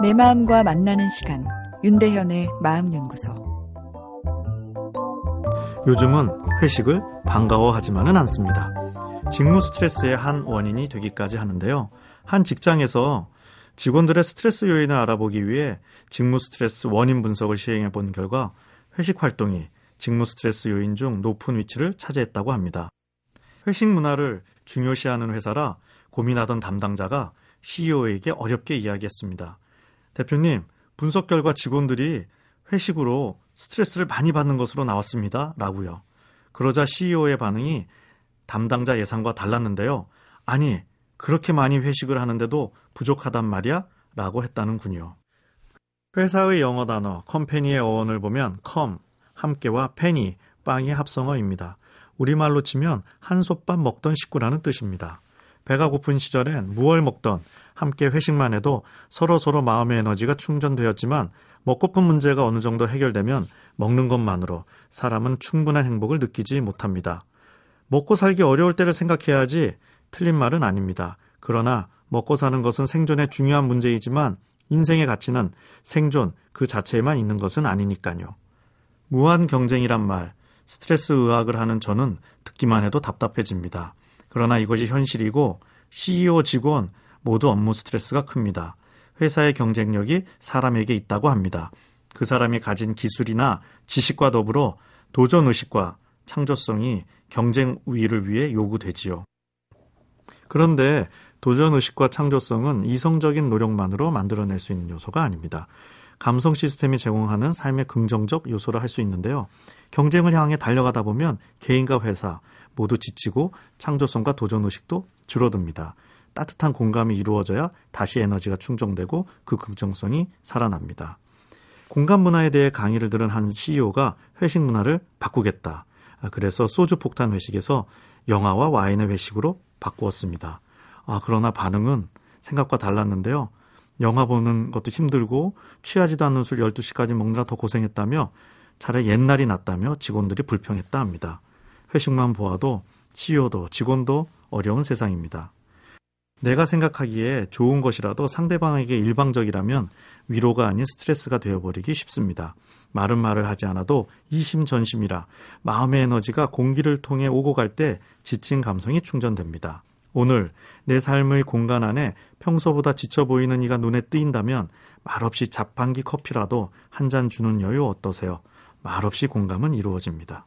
내 마음과 만나는 시간 윤대현의 마음연구소 요즘은 회식을 반가워하지만은 않습니다. 직무 스트레스의 한 원인이 되기까지 하는데요. 한 직장에서 직원들의 스트레스 요인을 알아보기 위해 직무 스트레스 원인 분석을 시행해 본 결과 회식 활동이 직무 스트레스 요인 중 높은 위치를 차지했다고 합니다. 회식 문화를 중요시하는 회사라 고민하던 담당자가 CEO에게 어렵게 이야기했습니다. 대표님, 분석 결과 직원들이 회식으로 스트레스를 많이 받는 것으로 나왔습니다. 라고요. 그러자 CEO의 반응이 담당자 예상과 달랐는데요. 아니, 그렇게 많이 회식을 하는데도 부족하단 말이야? 라고 했다는군요. 회사의 영어 단어 컴퍼니의 어원을 보면 컴, 함께와 페니, 빵의 합성어입니다. 우리말로 치면 한솥밥 먹던 식구라는 뜻입니다. 배가 고픈 시절엔 무얼 먹던 함께 회식만 해도 서로 서로 마음의 에너지가 충전되었지만 먹고픈 문제가 어느 정도 해결되면 먹는 것만으로 사람은 충분한 행복을 느끼지 못합니다. 먹고 살기 어려울 때를 생각해야지 틀린 말은 아닙니다. 그러나 먹고 사는 것은 생존의 중요한 문제이지만 인생의 가치는 생존 그 자체에만 있는 것은 아니니까요. 무한 경쟁이란 말, 스트레스 의학을 하는 저는 듣기만 해도 답답해집니다. 그러나 이것이 현실이고 CEO 직원 모두 업무 스트레스가 큽니다. 회사의 경쟁력이 사람에게 있다고 합니다. 그 사람이 가진 기술이나 지식과 더불어 도전 의식과 창조성이 경쟁 우위를 위해 요구되지요. 그런데 도전 의식과 창조성은 이성적인 노력만으로 만들어낼 수 있는 요소가 아닙니다. 감성 시스템이 제공하는 삶의 긍정적 요소를 할수 있는데요. 경쟁을 향해 달려가다 보면 개인과 회사, 모두 지치고 창조성과 도전 의식도 줄어듭니다. 따뜻한 공감이 이루어져야 다시 에너지가 충전되고 그 긍정성이 살아납니다. 공감 문화에 대해 강의를 들은 한 CEO가 회식 문화를 바꾸겠다. 그래서 소주 폭탄 회식에서 영화와 와인의 회식으로 바꾸었습니다. 아, 그러나 반응은 생각과 달랐는데요. 영화 보는 것도 힘들고 취하지도 않는 술 12시까지 먹느라 더 고생했다며 차라리 옛날이 낫다며 직원들이 불평했다 합니다. 회식만 보아도 CEO도 직원도 어려운 세상입니다. 내가 생각하기에 좋은 것이라도 상대방에게 일방적이라면 위로가 아닌 스트레스가 되어버리기 쉽습니다. 말은 말을 하지 않아도 이심전심이라 마음의 에너지가 공기를 통해 오고 갈 때 지친 감성이 충전됩니다. 오늘 내 삶의 공간 안에 평소보다 지쳐 보이는 이가 눈에 띄인다면 말없이 자판기 커피라도 한 잔 주는 여유 어떠세요? 말없이 공감은 이루어집니다.